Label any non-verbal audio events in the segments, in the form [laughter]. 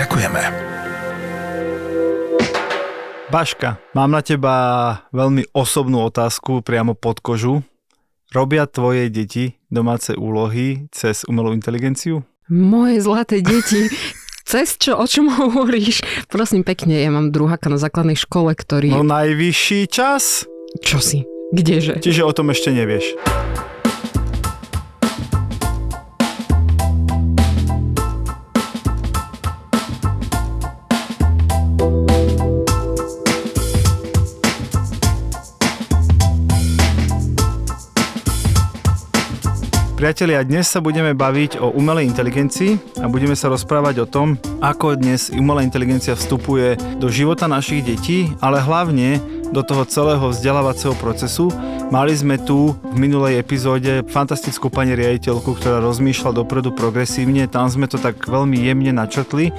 Ďakujeme. Baška, mám na teba veľmi osobnú otázku priamo pod kožu. Robia tvoje deti domáce úlohy cez umelú inteligenciu? Moje zlaté deti, [laughs] cez čo, o čom hovoríš? Prosím pekne, ja mám druháka na základnej škole, ktorý... No najvyšší čas. Čo si? Kdeže? Čiže o tom ešte nevieš. Priatelia, dnes sa budeme baviť o umelej inteligencii a budeme sa rozprávať o tom, ako dnes umelá inteligencia vstupuje do života našich detí, ale hlavne do toho celého vzdelávacieho procesu. Mali sme tu v minulej epizóde fantastickú pani riaditeľku, ktorá rozmýšľa dopredu progresívne, tam sme to tak veľmi jemne načrtli,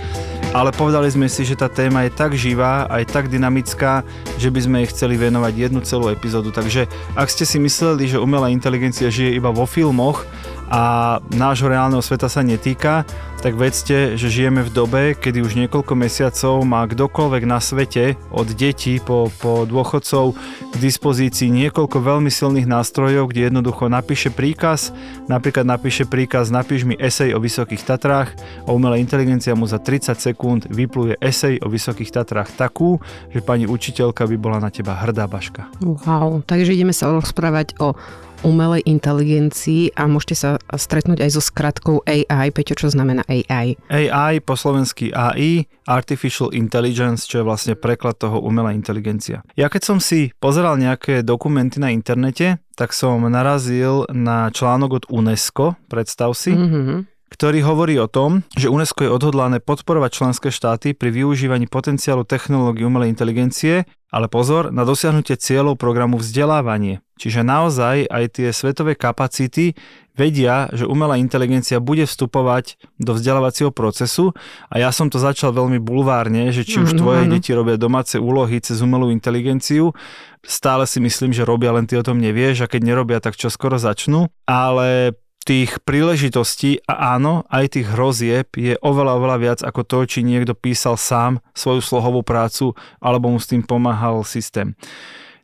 ale povedali sme si, že tá téma je tak živá, aj tak dynamická, že by sme jej chceli venovať jednu celú epizódu. Takže ak ste si mysleli, že umelá inteligencia žije iba vo filmoch, a nášho reálneho sveta sa netýka, tak vedzte, že žijeme v dobe, kedy už niekoľko mesiacov má kdokoľvek na svete, od detí po, po dôchodcov, k dispozícii niekoľko veľmi silných nástrojov, kde jednoducho napíše príkaz, napríklad napíše príkaz, napíš mi esej o Vysokých Tatrách a umelá inteligencia mu za 30 sekúnd vypluje esej o Vysokých Tatrách takú, že pani učiteľka by bola na teba hrdá baška. Wow, takže ideme sa rozprávať o umelej inteligencii a môžete sa stretnúť aj so skratkou AI. Peťo, čo znamená AI? AI po slovensky AI, Artificial Intelligence, čo je vlastne preklad toho umelá inteligencia. Ja keď som si pozeral nejaké dokumenty na internete, tak som narazil na článok od UNESCO, predstav si, mm-hmm ktorý hovorí o tom, že UNESCO je odhodlané podporovať členské štáty pri využívaní potenciálu technológií umelej inteligencie, ale pozor, na dosiahnutie cieľov programu vzdelávanie. Čiže naozaj aj tie svetové kapacity vedia, že umelá inteligencia bude vstupovať do vzdelávacieho procesu a ja som to začal veľmi bulvárne, že či už tvoje deti robia domáce úlohy cez umelú inteligenciu, stále si myslím, že robia, len ty o tom nevieš a keď nerobia, tak čo skoro začnú, ale tých príležitostí a áno, aj tých hrozieb je oveľa, oveľa viac ako to, či niekto písal sám svoju slohovú prácu alebo mu s tým pomáhal systém.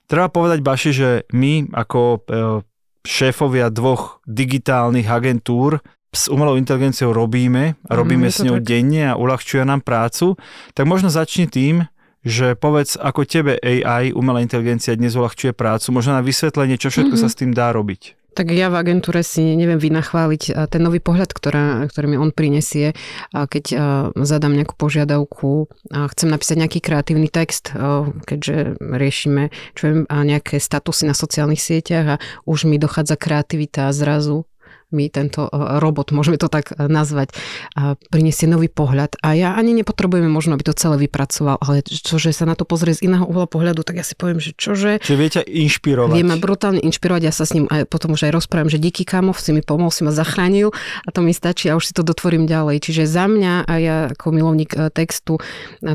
Treba povedať, Baši, že my ako e, šéfovia dvoch digitálnych agentúr s umelou inteligenciou robíme a mhm, robíme mm, s ňou tak. denne a uľahčuje nám prácu, tak možno začni tým, že povedz, ako tebe AI, umelá inteligencia dnes uľahčuje prácu, možno na vysvetlenie, čo všetko mm-hmm. sa s tým dá robiť. Tak ja v agentúre si neviem vynachváliť ten nový pohľad, ktorá, ktorý mi on prinesie, keď zadám nejakú požiadavku chcem napísať nejaký kreatívny text, keďže riešime čo viem, nejaké statusy na sociálnych sieťach a už mi dochádza kreativita zrazu mi tento e, robot, môžeme to tak e, nazvať, prinesie nový pohľad a ja ani nepotrebujeme možno, aby to celé vypracoval, ale čože sa na to pozrie z iného uhla pohľadu, tak ja si poviem, že čože... Čiže viete inšpirovať. Vieme brutálne inšpirovať, ja sa s ním aj, potom už aj rozprávam, že díky kamo, si mi pomohol, si ma zachránil a to mi stačí a už si to dotvorím ďalej. Čiže za mňa a ja ako milovník e, textu,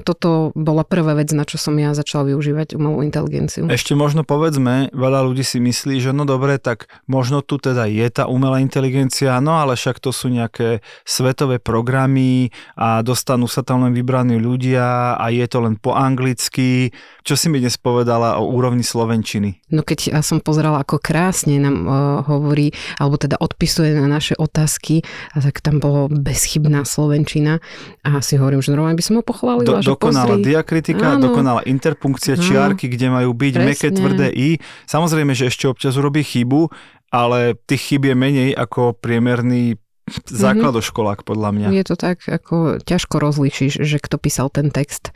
toto bola prvá vec, na čo som ja začala využívať umelú inteligenciu. Ešte možno povedzme, veľa ľudí si myslí, že no dobre, tak možno tu teda je tá umelá inteligencia inteligencia, no ale však to sú nejaké svetové programy a dostanú sa tam len vybraní ľudia a je to len po anglicky. Čo si mi dnes povedala o úrovni slovenčiny? No keď ja som pozerala, ako krásne nám uh, hovorí, alebo teda odpisuje na naše otázky, a tak tam bolo bezchybná slovenčina a si hovorím, že normálne by som ho pochválila. Do, dokonala pozri. diakritika, Áno. dokonala interpunkcia, čiarky, kde majú byť meké, tvrdé i. Samozrejme, že ešte občas urobí chybu, ale tých chyb je menej ako priemerný základoškolák podľa mňa. Je to tak, ako ťažko rozlíšiš, že kto písal ten text.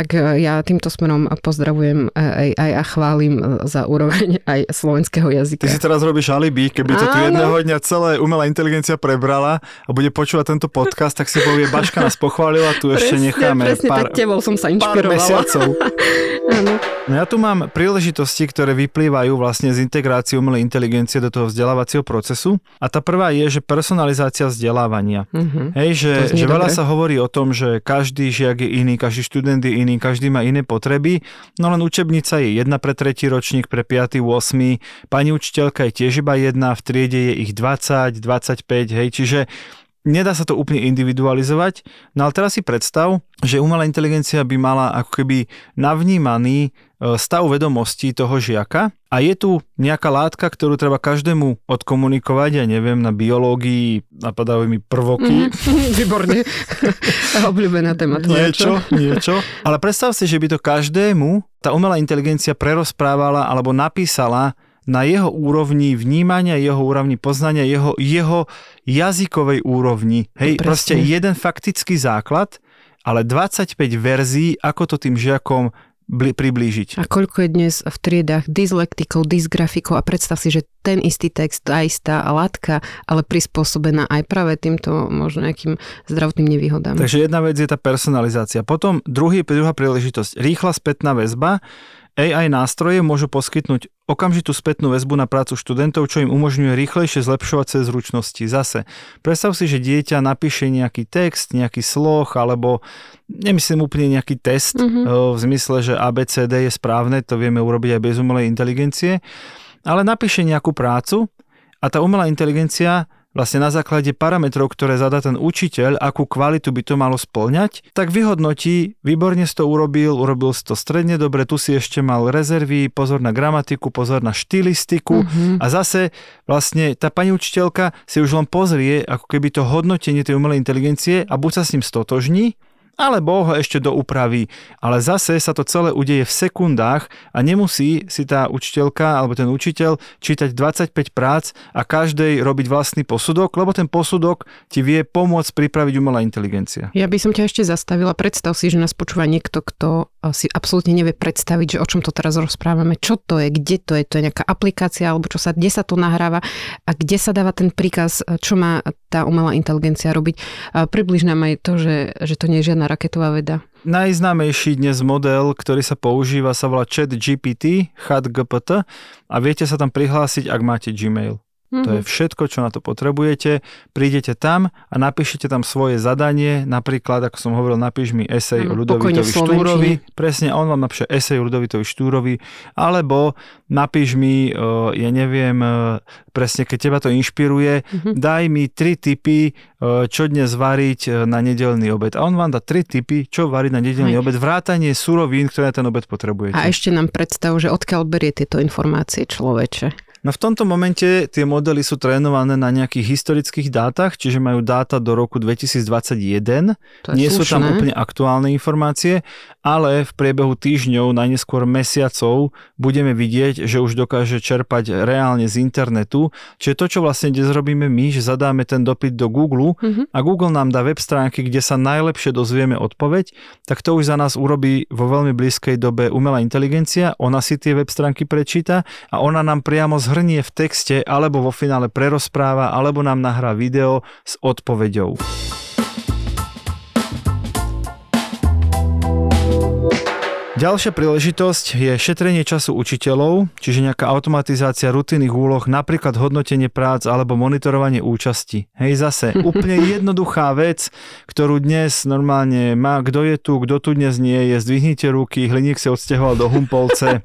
Tak e, ja týmto smerom pozdravujem aj, aj a chválim e, za úroveň [laughs] aj slovenského jazyka. Ty si teraz robíš alibi, keby to tu jedného dňa celé umelá inteligencia prebrala a bude počúvať tento podcast, tak si povie, Baška nás pochválila, tu ešte presne, necháme presne, pár, tak tebou som sa inšpirovala. Pár mesiacov. [laughs] No ja tu mám príležitosti, ktoré vyplývajú vlastne z integrácie umelej inteligencie do toho vzdelávacieho procesu. A tá prvá je, že personalizácia vzdelávania. Uh-huh. Hej, že, že veľa sa hovorí o tom, že každý žiak je iný, každý študent je iný, každý má iné potreby, no len učebnica je jedna pre tretí ročník, pre 5. 8. Pani učiteľka je tiež iba jedna, v triede je ich 20, 25, hej, čiže nedá sa to úplne individualizovať, no ale teraz si predstav, že umelá inteligencia by mala ako keby navnímaný e, stav vedomostí toho žiaka a je tu nejaká látka, ktorú treba každému odkomunikovať, ja neviem, na biológii napadajú mi prvoky. Mm, [laughs] výborne. [laughs] Obľúbená téma. Niečo, niečo. Ale predstav si, že by to každému tá umelá inteligencia prerozprávala alebo napísala na jeho úrovni vnímania, jeho úrovni poznania, jeho, jeho jazykovej úrovni. Hej, Presne. proste jeden faktický základ, ale 25 verzií, ako to tým žiakom bli, priblížiť. A koľko je dnes v triedách dyslektikov, dysgrafikov a predstav si, že ten istý text, tá istá látka, ale prispôsobená aj práve týmto možno nejakým zdravotným nevýhodám. Takže jedna vec je tá personalizácia. Potom druhý, druhá príležitosť, rýchla spätná väzba, AI nástroje môžu poskytnúť okamžitú spätnú väzbu na prácu študentov, čo im umožňuje rýchlejšie zlepšovať cez zručnosti. Zase, predstav si, že dieťa napíše nejaký text, nejaký sloh, alebo nemyslím úplne nejaký test mm-hmm. v zmysle, že ABCD je správne, to vieme urobiť aj bez umelej inteligencie, ale napíše nejakú prácu a tá umelá inteligencia vlastne na základe parametrov, ktoré zadá ten učiteľ, akú kvalitu by to malo splňať, tak vyhodnotí, výborne si to urobil, urobil si to stredne dobre, tu si ešte mal rezervy, pozor na gramatiku, pozor na štilistiku mm-hmm. a zase vlastne tá pani učiteľka si už len pozrie ako keby to hodnotenie tej umelej inteligencie a buď sa s ním stotožní, alebo ho ešte doupraví. Ale zase sa to celé udeje v sekundách a nemusí si tá učiteľka alebo ten učiteľ čítať 25 prác a každej robiť vlastný posudok, lebo ten posudok ti vie pomôcť pripraviť umelá inteligencia. Ja by som ťa ešte zastavila. Predstav si, že nás počúva niekto, kto si absolútne nevie predstaviť, že o čom to teraz rozprávame, čo to je, kde to je, to je nejaká aplikácia alebo čo sa, kde sa to nahráva a kde sa dáva ten príkaz, čo má tá umelá inteligencia robiť. Približ nám aj to, že, že to nie je žiadna raketová veda. Najznámejší dnes model, ktorý sa používa, sa volá Chat GPT, ChatGPT a viete sa tam prihlásiť, ak máte Gmail. Mm-hmm. To je mhm. všetko, čo na to potrebujete. Prídete tam a napíšete tam svoje zadanie, napríklad, ako som hovoril, napíš mi esej mm, o Ludovitovi Štúrovi. Presne, on vám napíše esej o Ludovitovi Štúrovi, alebo napíš mi, ja neviem, presne, keď teba to inšpiruje, mm-hmm. daj mi tri tipy, čo dnes variť na nedelný obed. A on vám dá tri tipy, čo variť na nedelný Aj. obed, vrátanie surovín, ktoré na ten obed potrebujete. A ešte nám predstav, že odkiaľ berie tieto informácie človeče. No v tomto momente tie modely sú trénované na nejakých historických dátach, čiže majú dáta do roku 2021. Nie slušné. sú tam úplne aktuálne informácie, ale v priebehu týždňov, najneskôr mesiacov budeme vidieť, že už dokáže čerpať reálne z internetu. Čiže to, čo vlastne dnes robíme my, že zadáme ten dopyt do Google mm-hmm. a Google nám dá web stránky, kde sa najlepšie dozvieme odpoveď, tak to už za nás urobí vo veľmi blízkej dobe umelá inteligencia. Ona si tie web stránky prečíta a ona nám priamo z zhrnie v texte alebo vo finále prerozpráva alebo nám nahrá video s odpoveďou. Ďalšia príležitosť je šetrenie času učiteľov, čiže nejaká automatizácia rutinných úloh, napríklad hodnotenie prác alebo monitorovanie účasti. Hej, zase [laughs] úplne jednoduchá vec, ktorú dnes normálne má, kto je tu, kto tu dnes nie je, zdvihnite ruky, hliník sa odsťahoval do Humpolce. [laughs]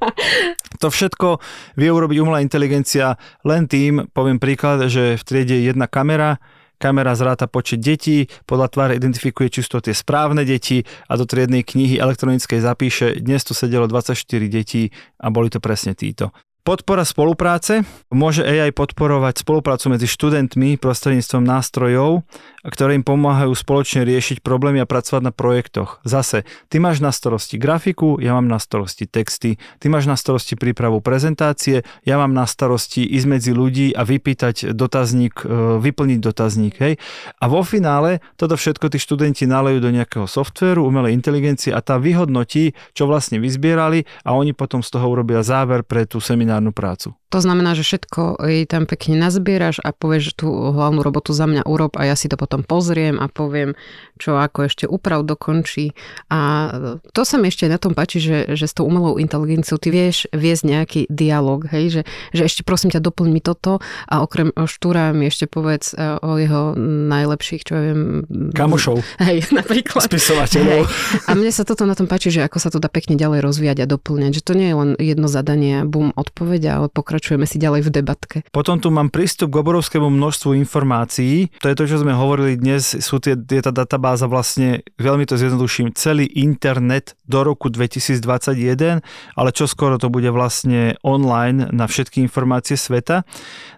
To všetko vie urobiť umelá inteligencia len tým, poviem príklad, že v triede je jedna kamera, Kamera zráta počet detí, podľa tváre identifikuje, či sú to tie správne deti a do triednej knihy elektronickej zapíše, dnes tu sedelo 24 detí a boli to presne títo. Podpora spolupráce. Môže AI podporovať spoluprácu medzi študentmi prostredníctvom nástrojov, ktoré im pomáhajú spoločne riešiť problémy a pracovať na projektoch. Zase, ty máš na starosti grafiku, ja mám na starosti texty, ty máš na starosti prípravu prezentácie, ja mám na starosti ísť medzi ľudí a vypýtať dotazník, e, vyplniť dotazník. Hej? A vo finále toto všetko tí študenti nalejú do nejakého softvéru, umelej inteligencie a tá vyhodnotí, čo vlastne vyzbierali a oni potom z toho urobia záver pre tú seminár seminárnu prácu. To znamená, že všetko jej tam pekne nazbieraš a povieš, že tú hlavnú robotu za mňa urob a ja si to potom pozriem a poviem, čo ako ešte uprav dokončí. A to sa mi ešte na tom páči, že, že s tou umelou inteligenciou ty vieš viesť nejaký dialog, hej, že, že ešte prosím ťa doplň mi toto a okrem štúra mi ešte povedz e, o jeho najlepších, čo ja viem... Kamošov. Hej, [laughs] napríklad. Spisovateľov. Hej. A mne sa toto na tom páči, že ako sa to dá pekne ďalej rozvíjať a doplňať, že to nie je len jedno zadanie, bum, odpoveď a pokračujeme si ďalej v debatke. Potom tu mám prístup k obrovskému množstvu informácií. To je to, čo sme hovorili dnes. Sú tie, je tá databáza vlastne, veľmi to zjednoduším, celý internet do roku 2021, ale čo skoro to bude vlastne online na všetky informácie sveta.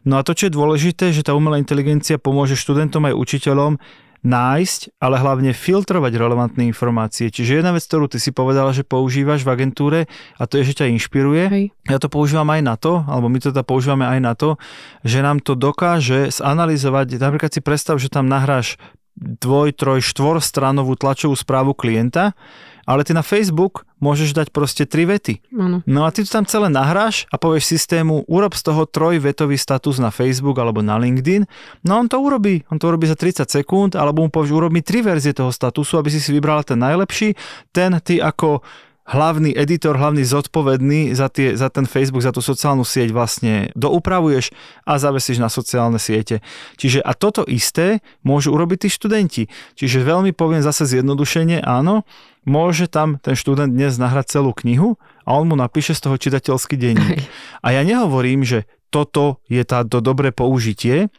No a to, čo je dôležité, že tá umelá inteligencia pomôže študentom aj učiteľom nájsť, ale hlavne filtrovať relevantné informácie. Čiže jedna vec, ktorú ty si povedala, že používaš v agentúre a to je, že ťa inšpiruje. Hej. Ja to používam aj na to, alebo my to teda používame aj na to, že nám to dokáže zanalizovať. Napríklad si predstav, že tam nahráš dvoj, troj, štvor stranovú tlačovú správu klienta ale ty na Facebook môžeš dať proste tri vety. Ano. No a ty to tam celé nahráš a povieš systému, urob z toho trojvetový status na Facebook alebo na LinkedIn. No on to urobí. On to urobí za 30 sekúnd, alebo mu povieš, urob mi tri verzie toho statusu, aby si si vybral ten najlepší. Ten ty ako hlavný editor, hlavný zodpovedný za, tie, za ten Facebook, za tú sociálnu sieť vlastne doupravuješ a zavesíš na sociálne siete. Čiže a toto isté môžu urobiť tí študenti. Čiže veľmi poviem zase zjednodušenie, áno, môže tam ten študent dnes nahrať celú knihu a on mu napíše z toho čitateľský denník. [laughs] A ja nehovorím, že toto je tá to dobré použitie,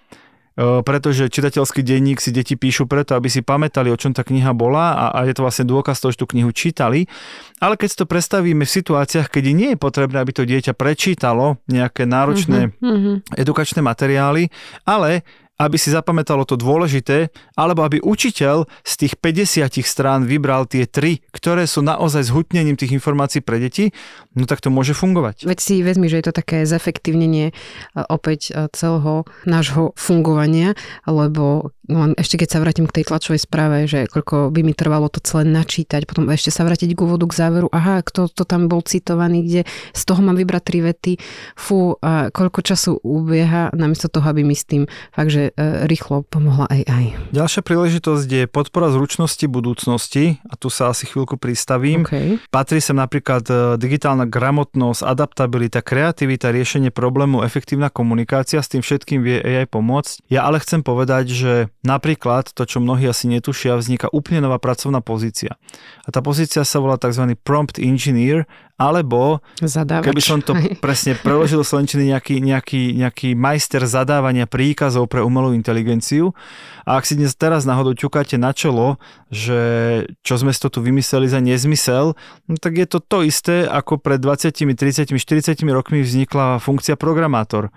pretože čitateľský denník si deti píšu preto, aby si pamätali, o čom tá kniha bola a, a je to vlastne dôkaz toho, že tú knihu čítali. Ale keď si to predstavíme v situáciách, keď nie je potrebné, aby to dieťa prečítalo nejaké náročné uh-huh. edukačné materiály, ale aby si zapamätalo to dôležité, alebo aby učiteľ z tých 50 strán vybral tie tri, ktoré sú naozaj zhutnením tých informácií pre deti, no tak to môže fungovať. Veď si vezmi, že je to také zefektívnenie e, opäť e, celého nášho fungovania, lebo no, ešte keď sa vrátim k tej tlačovej správe, že koľko by mi trvalo to celé načítať, potom ešte sa vrátiť k úvodu, k záveru, aha, kto to tam bol citovaný, kde z toho mám vybrať tri vety, fú, a koľko času ubieha, namiesto toho, aby mi s tým fakt, že E, rýchlo pomohla AI. Ďalšia príležitosť je podpora zručnosti budúcnosti a tu sa asi chvíľku pristavím. Okay. Patrí sem napríklad e, digitálna gramotnosť, adaptabilita, kreativita, riešenie problému, efektívna komunikácia, s tým všetkým vie AI pomôcť. Ja ale chcem povedať, že napríklad to, čo mnohí asi netušia, vzniká úplne nová pracovná pozícia. A tá pozícia sa volá tzv. prompt engineer alebo Zadávač. keby som to [laughs] presne preložil slovenčiny nejaký, nejaký, nejaký majster zadávania príkazov pre umelú inteligenciu. A ak si dnes teraz náhodou ťukáte na čelo, že čo sme to tu vymysleli za nezmysel, no tak je to to isté, ako pred 20, 30, 40 rokmi vznikla funkcia programátor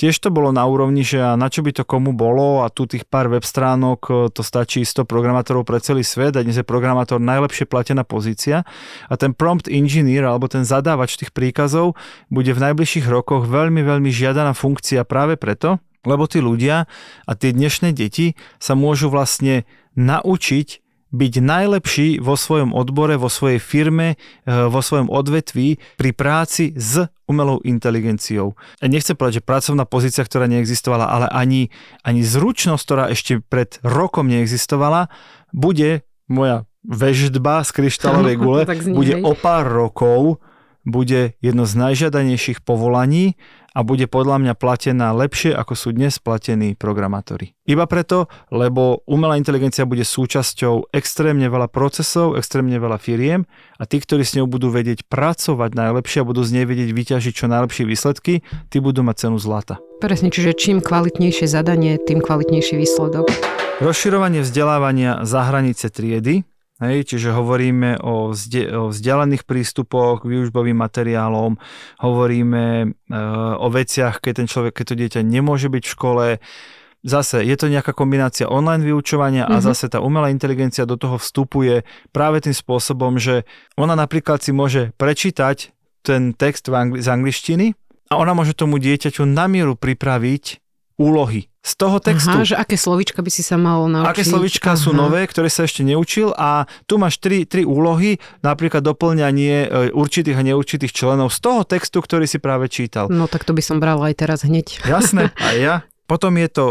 tiež to bolo na úrovni, že na čo by to komu bolo a tu tých pár web stránok, e, to stačí 100 programátorov pre celý svet a dnes je programátor najlepšie platená pozícia. A ten prompt engineer alebo ten zadávač tých príkazov bude v najbližších rokoch veľmi, veľmi žiadaná funkcia práve preto, lebo tí ľudia a tie dnešné deti sa môžu vlastne naučiť byť najlepší vo svojom odbore, vo svojej firme, eh, vo svojom odvetví pri práci s umelou inteligenciou. Nechcem povedať, že pracovná pozícia, ktorá neexistovala, ale ani, ani zručnosť, ktorá ešte pred rokom neexistovala, bude moja veždba z kryštálovej [laughs] gule, bude o pár rokov bude jedno z najžiadanejších povolaní a bude podľa mňa platená lepšie, ako sú dnes platení programátori. Iba preto, lebo umelá inteligencia bude súčasťou extrémne veľa procesov, extrémne veľa firiem a tí, ktorí s ňou budú vedieť pracovať najlepšie a budú z nej vedieť vyťažiť čo najlepšie výsledky, tí budú mať cenu zlata. Presne, čiže čím kvalitnejšie zadanie, tým kvalitnejší výsledok. Rozširovanie vzdelávania za hranice triedy Hej, čiže hovoríme o, vzde, o vzdialených prístupoch k výužbovým materiálom, hovoríme e, o veciach, keď ten človek, keď to dieťa nemôže byť v škole, zase je to nejaká kombinácia online vyučovania mm-hmm. a mhm. zase tá umelá inteligencia do toho vstupuje práve tým spôsobom, že ona napríklad si môže prečítať ten text v angli- z angličtiny a ona môže tomu dieťaťu na mieru pripraviť úlohy z toho textu. Aha, že aké slovička by si sa mal naučiť. Aké slovička Aha. sú nové, ktoré sa ešte neučil a tu máš tri, tri úlohy, napríklad doplňanie e, určitých a neurčitých členov z toho textu, ktorý si práve čítal. No tak to by som bral aj teraz hneď. Jasné, [laughs] aj ja. Potom je to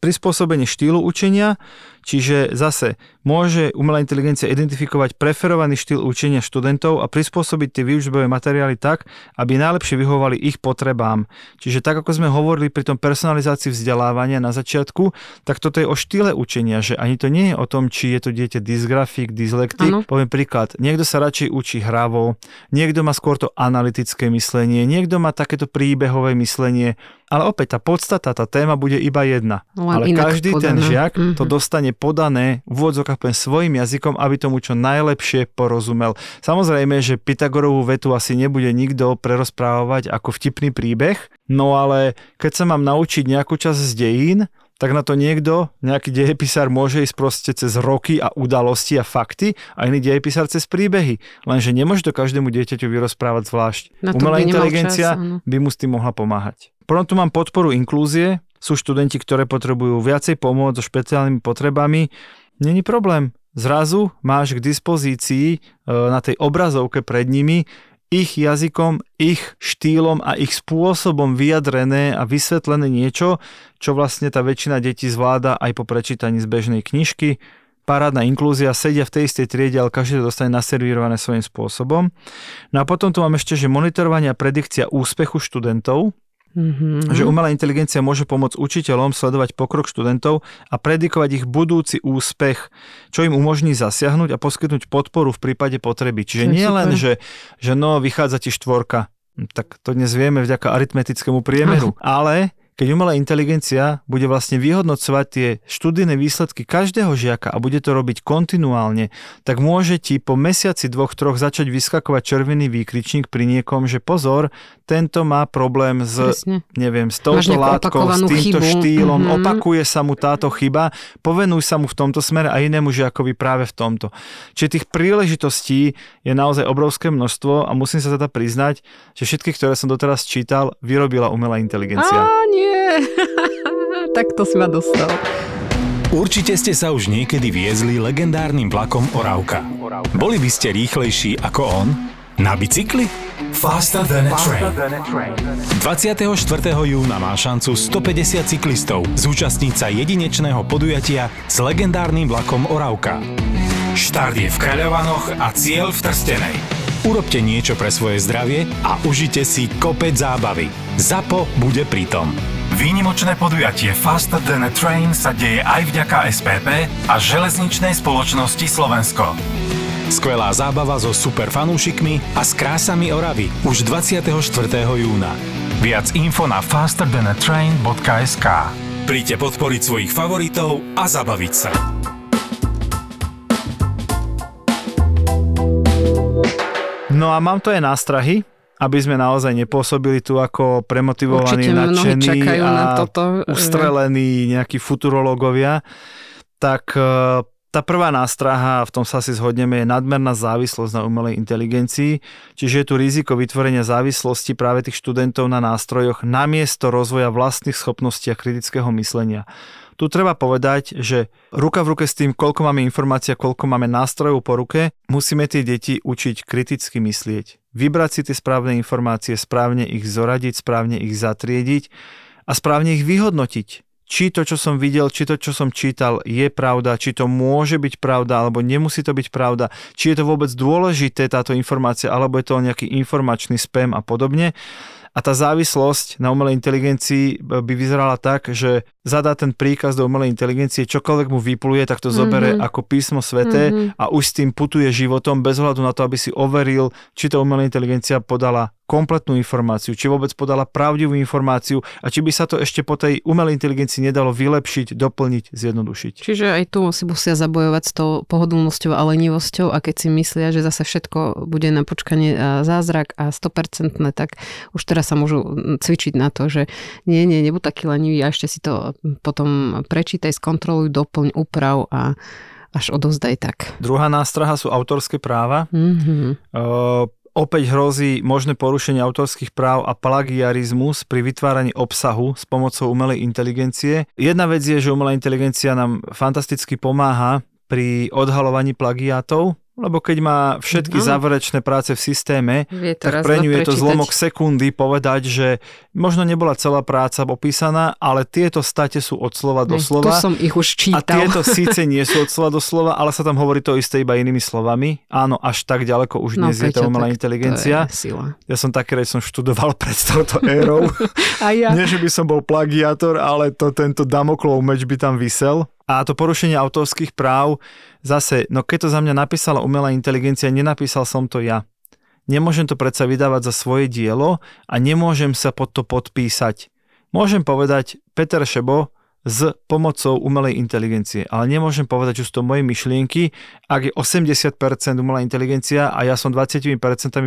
prispôsobenie štýlu učenia, Čiže zase môže umelá inteligencia identifikovať preferovaný štýl učenia študentov a prispôsobiť tie výučbové materiály tak, aby najlepšie vyhovovali ich potrebám. Čiže tak, ako sme hovorili pri tom personalizácii vzdelávania na začiatku, tak toto je o štýle učenia, že ani to nie je o tom, či je to dieťa dysgrafik, dyslektik. Ano. Poviem príklad, niekto sa radšej učí hravo, niekto má skôr to analytické myslenie, niekto má takéto príbehové myslenie, ale opäť tá podstata, tá téma bude iba jedna. Len ale každý podaná. ten žiak mm-hmm. to mhm. dostane podané v úvodzokách poviem svojim jazykom, aby tomu čo najlepšie porozumel. Samozrejme, že Pythagorovú vetu asi nebude nikto prerozprávať ako vtipný príbeh, no ale keď sa mám naučiť nejakú časť z dejín, tak na to niekto, nejaký dejepisár môže ísť proste cez roky a udalosti a fakty a iný dejepisár cez príbehy. Lenže nemôže to každému dieťaťu vyrozprávať zvlášť. Umelá inteligencia čas, by mu s tým mohla pomáhať. Potom tu mám podporu inklúzie, sú študenti, ktoré potrebujú viacej pomôcť so špeciálnymi potrebami, není problém. Zrazu máš k dispozícii e, na tej obrazovke pred nimi ich jazykom, ich štýlom a ich spôsobom vyjadrené a vysvetlené niečo, čo vlastne tá väčšina detí zvláda aj po prečítaní z bežnej knižky. Parádna inklúzia, sedia v tej istej triede, ale každý to dostane naservírované svojím spôsobom. No a potom tu mám ešte, že monitorovanie a predikcia úspechu študentov, Mm-hmm. Že umelá inteligencia môže pomôcť učiteľom sledovať pokrok študentov a predikovať ich budúci úspech, čo im umožní zasiahnuť a poskytnúť podporu v prípade potreby. Čiže nie len, že, že no, vychádza ti štvorka, tak to dnes vieme vďaka aritmetickému priemeru, Aha. ale keď umelá inteligencia bude vlastne vyhodnocovať tie študijné výsledky každého žiaka a bude to robiť kontinuálne, tak môže ti po mesiaci dvoch, troch začať vyskakovať červený výkričník pri niekom, že pozor, tento má problém s, Presne. neviem, s touto látkou, s týmto chybu. štýlom, mm-hmm. opakuje sa mu táto chyba, povenuj sa mu v tomto smere a inému žiakovi práve v tomto. Čiže tých príležitostí je naozaj obrovské množstvo a musím sa teda priznať, že všetky, ktoré som doteraz čítal, vyrobila umelá inteligencia. Á, nie [laughs] tak to si ma dostal. Určite ste sa už niekedy viezli legendárnym vlakom Oravka. Boli by ste rýchlejší ako on? Na bicykli? Faster than a train. 24. júna má šancu 150 cyklistov zúčastniť sa jedinečného podujatia s legendárnym vlakom Oravka. Štart je v Kráľovanoch a cieľ v Trstenej. Urobte niečo pre svoje zdravie a užite si kopec zábavy. ZAPO bude pritom. Výnimočné podujatie Faster Than a Train sa deje aj vďaka SPP a železničnej spoločnosti Slovensko. Skvelá zábava so super fanúšikmi a s krásami Oravy už 24. júna. Viac info na fasterthanatrain.sk Príďte podporiť svojich favoritov a zabaviť sa. No a mám to aj nástrahy, aby sme naozaj nepôsobili tu ako premotivovaní, nadšení a na toto, ustrelení nejakí futurológovia, tak e, tá prvá nástraha, v tom sa si zhodneme, je nadmerná závislosť na umelej inteligencii, čiže je tu riziko vytvorenia závislosti práve tých študentov na nástrojoch namiesto rozvoja vlastných schopností a kritického myslenia. Tu treba povedať, že ruka v ruke s tým, koľko máme informácií koľko máme nástrojov po ruke, musíme tie deti učiť kriticky myslieť. Vybrať si tie správne informácie, správne ich zoradiť, správne ich zatriediť a správne ich vyhodnotiť či to, čo som videl, či to, čo som čítal, je pravda, či to môže byť pravda, alebo nemusí to byť pravda, či je to vôbec dôležité táto informácia, alebo je to nejaký informačný spam a podobne. A tá závislosť na umelej inteligencii by vyzerala tak, že zadá ten príkaz do umelej inteligencie, čokoľvek mu vypluje, tak to mm-hmm. zobere ako písmo sveté mm-hmm. a už s tým putuje životom bez hľadu na to, aby si overil, či to umelá inteligencia podala kompletnú informáciu, či vôbec podala pravdivú informáciu a či by sa to ešte po tej umelej inteligencii nedalo vylepšiť, doplniť, zjednodušiť. Čiže aj tu si musia zabojovať s tou pohodlnosťou a lenivosťou a keď si myslia, že zase všetko bude na počkanie zázrak a 100%, tak už teraz sa môžu cvičiť na to, že nie, nie, nebuď taký lenivý a ešte si to potom prečítaj, skontroluj, doplň, uprav a až odovzdaj tak. Druhá nástraha sú autorské práva. Mm-hmm. Opäť hrozí možné porušenie autorských práv a plagiarizmus pri vytváraní obsahu s pomocou umelej inteligencie. Jedna vec je, že umelá inteligencia nám fantasticky pomáha pri odhalovaní plagiátov, lebo keď má všetky no. záverečné práce v systéme, tak pre ňu je to zlomok sekundy povedať, že možno nebola celá práca opísaná, ale tieto state sú od slova do slova. Tu som ich už čítal. A tieto [laughs] síce nie sú od slova do slova, ale sa tam hovorí to isté iba inými slovami. Áno, až tak ďaleko už no, dnes je tá umelá inteligencia. sila. Ja som taký, že som študoval [laughs] pred touto érou. [laughs] A ja. Nie, že by som bol plagiátor, ale to, tento Damoklov meč by tam vysel. A to porušenie autorských práv, zase, no keď to za mňa napísala umelá inteligencia, nenapísal som to ja. Nemôžem to predsa vydávať za svoje dielo a nemôžem sa pod to podpísať. Môžem povedať Peter Šebo, s pomocou umelej inteligencie. Ale nemôžem povedať, že sú to moje myšlienky, ak je 80% umelá inteligencia a ja som 20%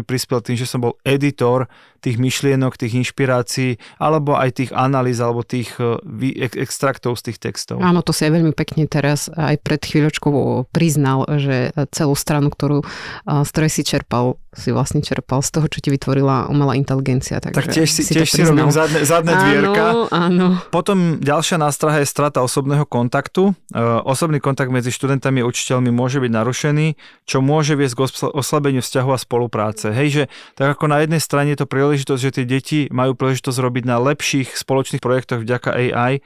prispel tým, že som bol editor tých myšlienok, tých inšpirácií, alebo aj tých analýz, alebo tých e, extraktov z tých textov. Áno, to si aj veľmi pekne teraz aj pred chvíľočkou priznal, že celú stranu, ktorú, z ktorej si čerpal, si vlastne čerpal z toho, čo ti vytvorila umelá inteligencia. Takže tak tiež si, si, tiež si robím zadné, zadné dvierka. Áno, áno. Potom ďalšia nástroj Drahá je strata osobného kontaktu. E, osobný kontakt medzi študentami a učiteľmi môže byť narušený, čo môže viesť k oslabeniu vzťahu a spolupráce. Hej, že tak ako na jednej strane je to príležitosť, že tie deti majú príležitosť robiť na lepších spoločných projektoch vďaka AI,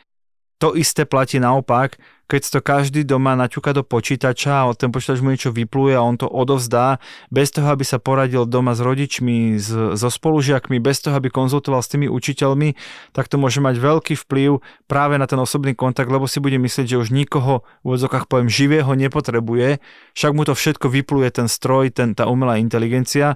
to isté platí naopak, keď to každý doma naťuka do počítača a ten počítač mu niečo vypluje a on to odovzdá, bez toho, aby sa poradil doma s rodičmi, s, so spolužiakmi, bez toho, aby konzultoval s tými učiteľmi, tak to môže mať veľký vplyv práve na ten osobný kontakt, lebo si bude myslieť, že už nikoho v odzokách poviem živého nepotrebuje, však mu to všetko vypluje ten stroj, ten, tá umelá inteligencia.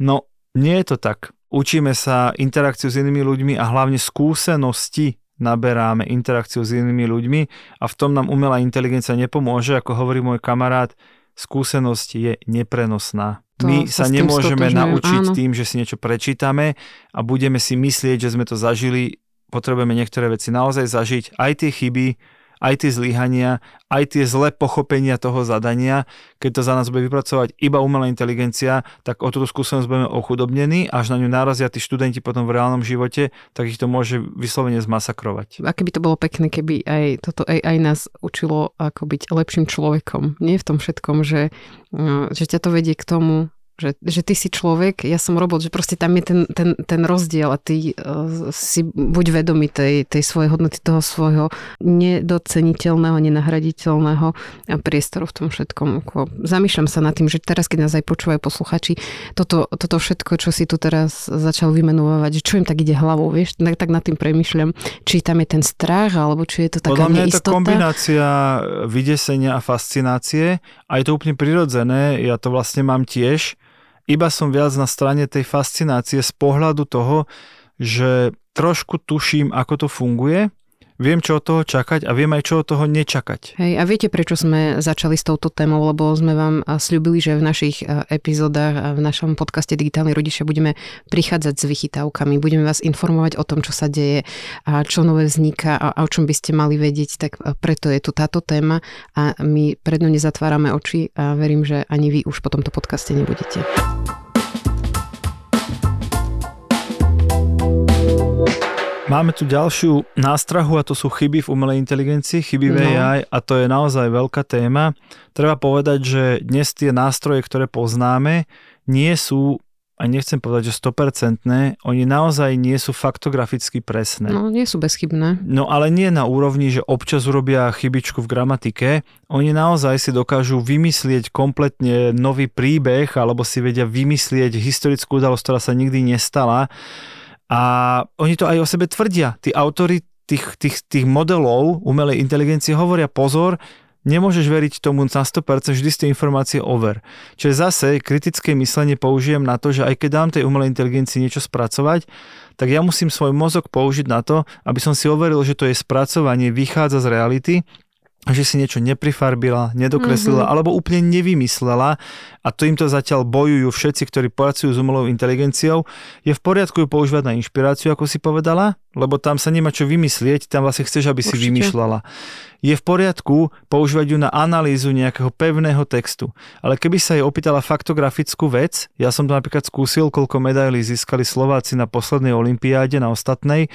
No, nie je to tak. Učíme sa interakciu s inými ľuďmi a hlavne skúsenosti naberáme interakciu s inými ľuďmi a v tom nám umelá inteligencia nepomôže, ako hovorí môj kamarát, skúsenosť je neprenosná. To My sa, sa nemôžeme naučiť áno. tým, že si niečo prečítame a budeme si myslieť, že sme to zažili. Potrebujeme niektoré veci naozaj zažiť, aj tie chyby, aj tie zlyhania, aj tie zlé pochopenia toho zadania, keď to za nás bude vypracovať iba umelá inteligencia, tak o túto skúsenosť budeme ochudobnení, až na ňu narazia tí študenti potom v reálnom živote, tak ich to môže vyslovene zmasakrovať. A keby to bolo pekné, keby aj toto AI nás učilo ako byť lepším človekom. Nie v tom všetkom, že, no, že ťa to vedie k tomu, že, že ty si človek, ja som robot, že proste tam je ten, ten, ten rozdiel a ty uh, si buď vedomý tej, tej svojej hodnoty, toho svojho nedoceniteľného, nenahraditeľného priestoru v tom všetkom. Zamýšľam sa nad tým, že teraz, keď nás aj počúvajú posluchači, toto, toto všetko, čo si tu teraz začal vymenovať, že čo im tak ide hlavou, vieš, tak, tak nad tým premyšľam, či tam je ten strach, alebo či je to taká Podľa mňa neistota. je to kombinácia vydesenia a fascinácie a je to úplne prirodzené, ja to vlastne mám tiež, iba som viac na strane tej fascinácie z pohľadu toho, že trošku tuším, ako to funguje viem, čo od toho čakať a viem aj, čo od toho nečakať. Hej, a viete, prečo sme začali s touto témou, lebo sme vám slúbili, že v našich epizódach a v našom podcaste Digitálni rodičia budeme prichádzať s vychytávkami, budeme vás informovať o tom, čo sa deje a čo nové vzniká a, a o čom by ste mali vedieť, tak preto je tu táto téma a my pred ňou nezatvárame oči a verím, že ani vy už po tomto podcaste nebudete. Máme tu ďalšiu nástrahu a to sú chyby v umelej inteligencii, chyby v no. AI a to je naozaj veľká téma. Treba povedať, že dnes tie nástroje, ktoré poznáme, nie sú a nechcem povedať, že 100%, oni naozaj nie sú faktograficky presné. No, nie sú bezchybné. No, ale nie na úrovni, že občas urobia chybičku v gramatike. Oni naozaj si dokážu vymyslieť kompletne nový príbeh, alebo si vedia vymyslieť historickú udalosť, ktorá sa nikdy nestala a oni to aj o sebe tvrdia. Tí autory tých, tých, tých modelov umelej inteligencie hovoria pozor, nemôžeš veriť tomu na 100%, vždy z tej informácie over. Čiže zase kritické myslenie použijem na to, že aj keď dám tej umelej inteligencii niečo spracovať, tak ja musím svoj mozog použiť na to, aby som si overil, že to je spracovanie, vychádza z reality že si niečo neprifarbila, nedokreslila mm-hmm. alebo úplne nevymyslela a to im to zatiaľ bojujú všetci, ktorí pracujú s umelou inteligenciou. Je v poriadku ju používať na inšpiráciu, ako si povedala, lebo tam sa nemá čo vymyslieť, tam vlastne chceš, aby Určite. si vymýšľala. Je v poriadku používať ju na analýzu nejakého pevného textu. Ale keby sa jej opýtala faktografickú vec, ja som to napríklad skúsil, koľko medailí získali Slováci na poslednej olympiáde, na ostatnej,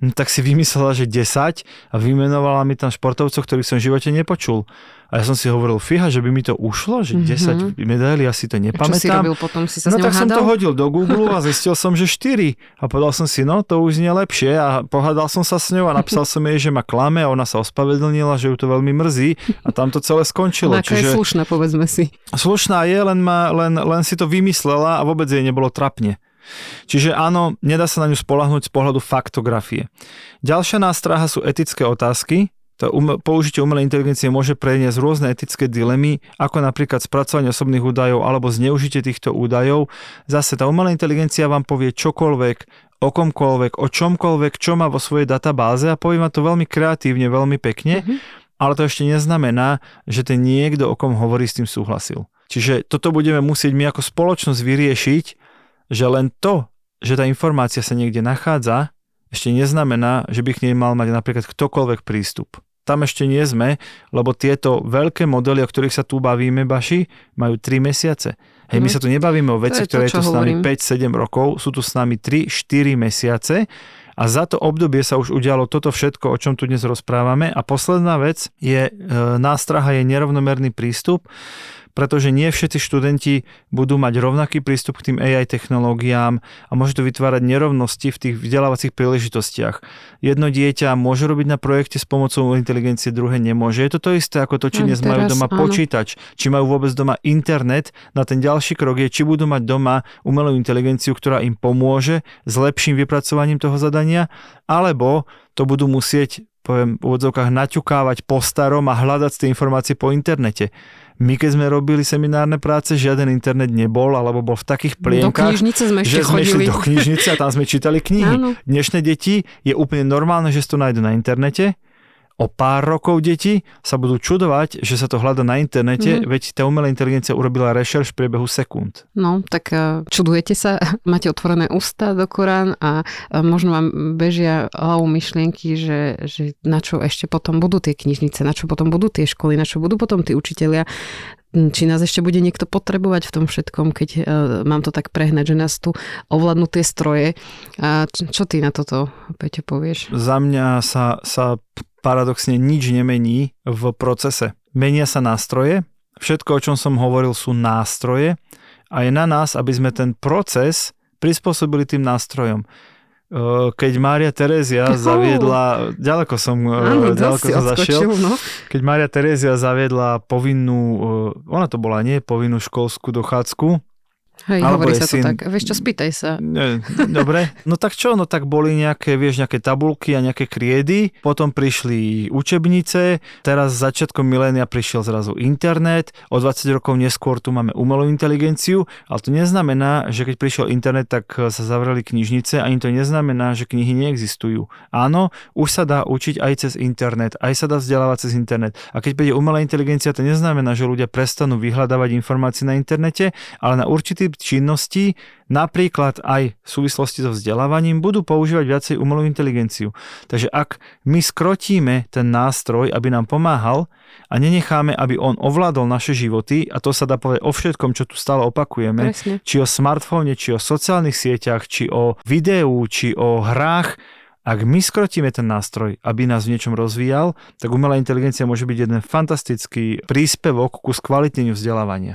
no tak si vymyslela, že 10 a vymenovala mi tam športovcov, ktorých som v živote nepočul. A ja som si hovoril, fíha, že by mi to ušlo, že 10 mm-hmm. medailí, asi to nepamätám. Čo si robil potom? Si sa no tak hádal? som to hodil do Google a zistil som, že 4. A povedal som si, no to už nie lepšie a pohádal som sa s ňou a napísal som jej, že ma klame a ona sa ospravedlnila, že ju to veľmi mrzí a tam to celé skončilo. Čiže... je slušná, povedzme si. Slušná je, len, ma, len, len si to vymyslela a vôbec jej nebolo trapne. Čiže áno, nedá sa na ňu spolahnuť z pohľadu faktografie. Ďalšia nástraha sú etické otázky. To um, použitie umelej inteligencie môže preniesť rôzne etické dilemy, ako napríklad spracovanie osobných údajov alebo zneužitie týchto údajov. Zase tá umelá inteligencia vám povie čokoľvek, o komkoľvek, o čomkoľvek, čo má vo svojej databáze a povie ma to veľmi kreatívne, veľmi pekne, mm-hmm. ale to ešte neznamená, že ten niekto, o kom hovorí, s tým súhlasil. Čiže toto budeme musieť my ako spoločnosť vyriešiť, že len to, že tá informácia sa niekde nachádza, ešte neznamená, že by k nej mal mať napríklad ktokoľvek prístup. Tam ešte nie sme, lebo tieto veľké modely, o ktorých sa tu bavíme, Baši, majú 3 mesiace. Hej, my mhm. sa tu nebavíme o veci, ktoré je tu s nami 5-7 rokov, sú tu s nami 3-4 mesiace a za to obdobie sa už udialo toto všetko, o čom tu dnes rozprávame. A posledná vec je, e, nástraha je nerovnomerný prístup pretože nie všetci študenti budú mať rovnaký prístup k tým AI technológiám a môže to vytvárať nerovnosti v tých vzdelávacích príležitostiach. Jedno dieťa môže robiť na projekte s pomocou inteligencie, druhé nemôže. Je to to isté ako to, či dnes majú doma áno. počítač, či majú vôbec doma internet. Na ten ďalší krok je, či budú mať doma umelú inteligenciu, ktorá im pomôže s lepším vypracovaním toho zadania, alebo to budú musieť poviem v úvodzovkách naťukávať po starom a hľadať tie informácie po internete. My keď sme robili seminárne práce, žiaden internet nebol, alebo bol v takých plienkach, do sme že sme chodili. išli do knižnice a tam sme čítali knihy. [laughs] Áno. Dnešné deti je úplne normálne, že si to nájdu na internete o pár rokov deti sa budú čudovať, že sa to hľada na internete, mm-hmm. veď tá umelá inteligencia urobila rešerš v priebehu sekúnd. No, tak uh, čudujete sa, [laughs] máte otvorené ústa do Korán a uh, možno vám bežia hlavou myšlienky, že, že na čo ešte potom budú tie knižnice, na čo potom budú tie školy, na čo budú potom tí učitelia či nás ešte bude niekto potrebovať v tom všetkom, keď uh, mám to tak prehnať, že nás tu ovládnu tie stroje. A čo, čo ty na toto, Peťo, povieš? Za mňa sa, sa paradoxne nič nemení v procese. Menia sa nástroje, všetko, o čom som hovoril, sú nástroje a je na nás, aby sme ten proces prispôsobili tým nástrojom. Keď Mária Terézia zaviedla, ďaleko som, Áno, ďaleko som zašiel, no. keď Mária Terézia zaviedla povinnú, ona to bola nie, povinnú školskú dochádzku, Hej, Alebo hovorí sa to syn... tak. Vieš čo, spýtaj sa. Dobre, no tak čo, no tak boli nejaké, vieš, nejaké tabulky a nejaké kriedy, potom prišli učebnice, teraz začiatkom milénia prišiel zrazu internet, o 20 rokov neskôr tu máme umelú inteligenciu, ale to neznamená, že keď prišiel internet, tak sa zavreli knižnice, ani to neznamená, že knihy neexistujú. Áno, už sa dá učiť aj cez internet, aj sa dá vzdelávať cez internet. A keď príde umelá inteligencia, to neznamená, že ľudia prestanú vyhľadávať informácie na internete, ale na určitý činností, napríklad aj v súvislosti so vzdelávaním, budú používať viacej umelú inteligenciu. Takže ak my skrotíme ten nástroj, aby nám pomáhal a nenecháme, aby on ovládol naše životy, a to sa dá povedať o všetkom, čo tu stále opakujeme, Presne. či o smartfóne, či o sociálnych sieťach, či o videu, či o hrách, ak my skrotíme ten nástroj, aby nás v niečom rozvíjal, tak umelá inteligencia môže byť jeden fantastický príspevok ku skvalitneniu vzdelávania.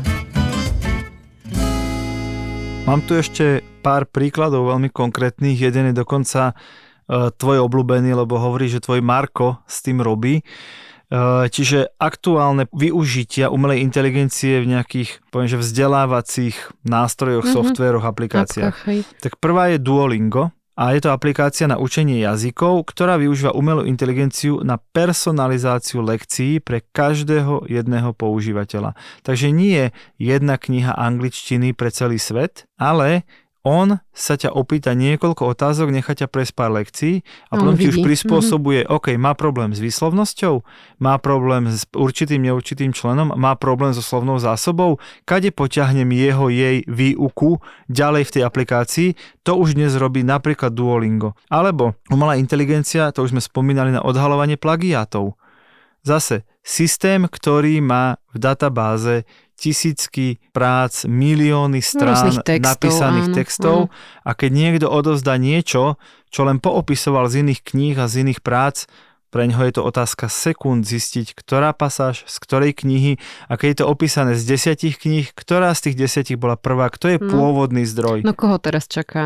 Mám tu ešte pár príkladov veľmi konkrétnych. Jeden je dokonca E, tvoj obľúbený, lebo hovorí, že tvoj Marko s tým robí. E, čiže aktuálne využitia umelej inteligencie v nejakých, poviem, že vzdelávacích nástrojoch, mm-hmm. softvéroch, aplikáciách. Tak prvá je Duolingo a je to aplikácia na učenie jazykov, ktorá využíva umelú inteligenciu na personalizáciu lekcií pre každého jedného používateľa. Takže nie je jedna kniha angličtiny pre celý svet, ale on sa ťa opýta niekoľko otázok, nechá ťa prejsť pár lekcií a potom ti už prispôsobuje, mm-hmm. OK, má problém s výslovnosťou, má problém s určitým, neurčitým členom, má problém so slovnou zásobou, kade poťahnem jeho, jej výuku ďalej v tej aplikácii, to už dnes robí napríklad Duolingo. Alebo umelá inteligencia, to už sme spomínali na odhalovanie plagiátov. Zase systém, ktorý má v databáze tisícky prác, milióny strán textov, napísaných áno, textov áno. a keď niekto odovzdá niečo, čo len poopisoval z iných kníh a z iných prác, pre ňoho je to otázka sekúnd zistiť, ktorá pasáž, z ktorej knihy a keď je to opísané z desiatich kníh, ktorá z tých desiatich bola prvá, kto je no. pôvodný zdroj. No koho teraz čaká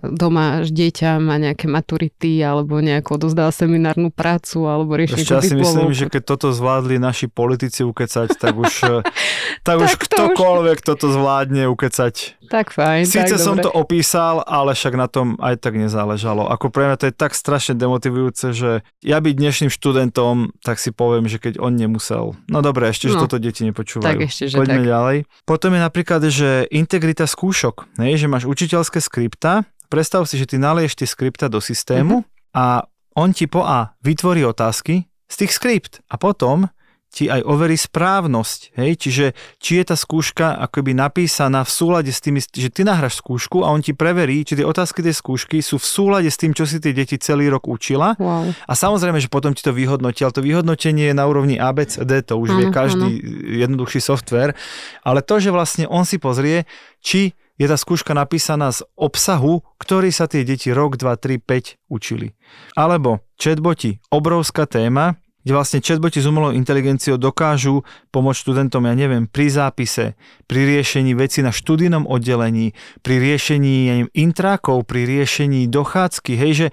doma dieťa, má nejaké maturity alebo nejako odozdáva seminárnu prácu alebo rieši Ešte ja si myslím, že keď toto zvládli naši politici ukecať, tak už, tak, [laughs] tak už ktokoľvek už... toto zvládne ukecať. Tak fajn. Sice tak som dobre. to opísal, ale však na tom aj tak nezáležalo. Ako pre mňa to je tak strašne demotivujúce, že ja byť dnešným študentom, tak si poviem, že keď on nemusel. No dobre, ešte, že no, toto deti nepočúvajú. Tak ešte, že Poďme tak. ďalej. Potom je napríklad, že integrita skúšok. Hej, že máš učiteľské skripta. Predstav si, že ty nalieš tie skripta do systému mm-hmm. a on ti po A vytvorí otázky z tých skript a potom ti aj overí správnosť. Hej? Čiže či je tá skúška akoby napísaná v súlade s tým, že ty nahráš skúšku a on ti preverí, či tie otázky tej skúšky sú v súlade s tým, čo si tie deti celý rok učila. Wow. A samozrejme, že potom ti to vyhodnotí, ale to vyhodnotenie je na úrovni ABCD, to už ano, vie každý ano. jednoduchší software. Ale to, že vlastne on si pozrie, či je tá skúška napísaná z obsahu, ktorý sa tie deti rok, 2, 3, 5 učili. Alebo chatboti, obrovská téma, kde vlastne chatboti s umelou inteligenciou dokážu pomôcť študentom, ja neviem, pri zápise, pri riešení veci na študijnom oddelení, pri riešení ja neviem, intrákov, pri riešení dochádzky, hej, že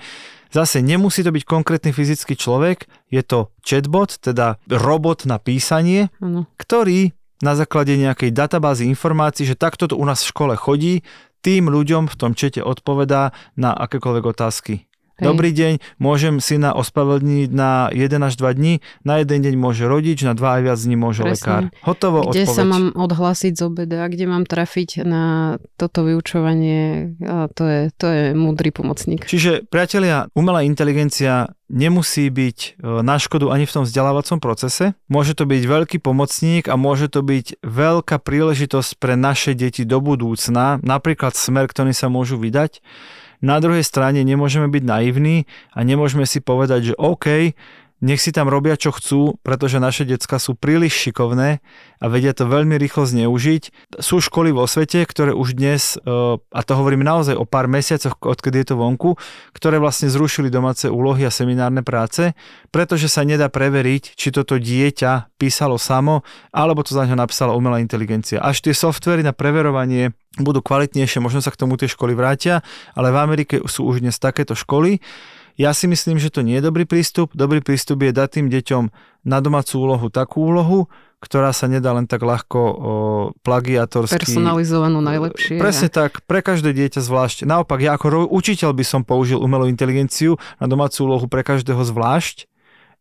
zase nemusí to byť konkrétny fyzický človek, je to chatbot, teda robot na písanie, ano. ktorý na základe nejakej databázy informácií, že takto to u nás v škole chodí, tým ľuďom v tom čete odpovedá na akékoľvek otázky. Hej. Dobrý deň, môžem syna ospravedlniť na 1 až 2 dní, na jeden deň môže rodič, na 2 aj viac dní môže Presne. lekár. Hotovo, Kde odpoveď. sa mám odhlásiť z obeda, kde mám trafiť na toto vyučovanie, a to je, to je múdry pomocník. Čiže, priatelia, umelá inteligencia nemusí byť e, na škodu ani v tom vzdelávacom procese. Môže to byť veľký pomocník a môže to byť veľká príležitosť pre naše deti do budúcna, napríklad smer, ktorý sa môžu vydať. Na druhej strane nemôžeme byť naivní a nemôžeme si povedať, že OK, nech si tam robia čo chcú, pretože naše decka sú príliš šikovné a vedia to veľmi rýchlo zneužiť. Sú školy vo svete, ktoré už dnes, e, a to hovorím naozaj o pár mesiacoch, odkedy je to vonku, ktoré vlastne zrušili domáce úlohy a seminárne práce, pretože sa nedá preveriť, či toto dieťa písalo samo, alebo to za ňo napísala umelá inteligencia. Až tie softvery na preverovanie budú kvalitnejšie, možno sa k tomu tie školy vrátia, ale v Amerike sú už dnes takéto školy, ja si myslím, že to nie je dobrý prístup. Dobrý prístup je dať tým deťom na domácu úlohu takú úlohu, ktorá sa nedá len tak ľahko o, plagiatorsky... Personalizovanú najlepšie. Presne a... tak, pre každé dieťa zvlášť. Naopak, ja ako učiteľ by som použil umelú inteligenciu na domácu úlohu pre každého zvlášť,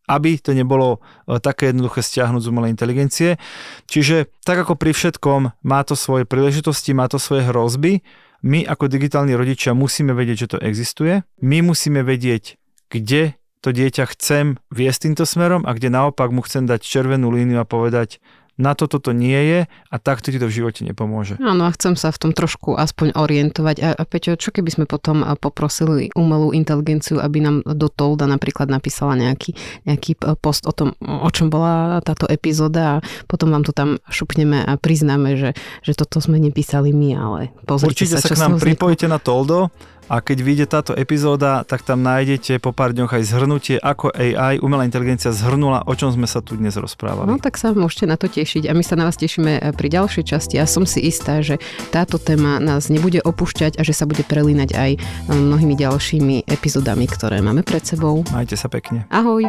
aby to nebolo také jednoduché stiahnuť z umelej inteligencie. Čiže tak ako pri všetkom má to svoje príležitosti, má to svoje hrozby, my ako digitálni rodičia musíme vedieť, že to existuje. My musíme vedieť, kde to dieťa chcem viesť týmto smerom a kde naopak mu chcem dať červenú líniu a povedať, na toto to nie je a takto ti to v živote nepomôže. Áno, a chcem sa v tom trošku aspoň orientovať. A, a Peťo, čo keby sme potom poprosili umelú inteligenciu, aby nám do Tolda napríklad napísala nejaký, nejaký post o tom, o čom bola táto epizóda a potom vám to tam šupneme a priznáme, že, že toto sme nepísali my, ale pozrite Určite sa, sa k nám vzniklo. pripojite na Toldo a keď vyjde táto epizóda, tak tam nájdete po pár dňoch aj zhrnutie, ako AI, umelá inteligencia zhrnula, o čom sme sa tu dnes rozprávali. No tak sa môžete na to tešiť a my sa na vás tešíme pri ďalšej časti. Ja som si istá, že táto téma nás nebude opúšťať a že sa bude prelínať aj mnohými ďalšími epizódami, ktoré máme pred sebou. Majte sa pekne. Ahoj.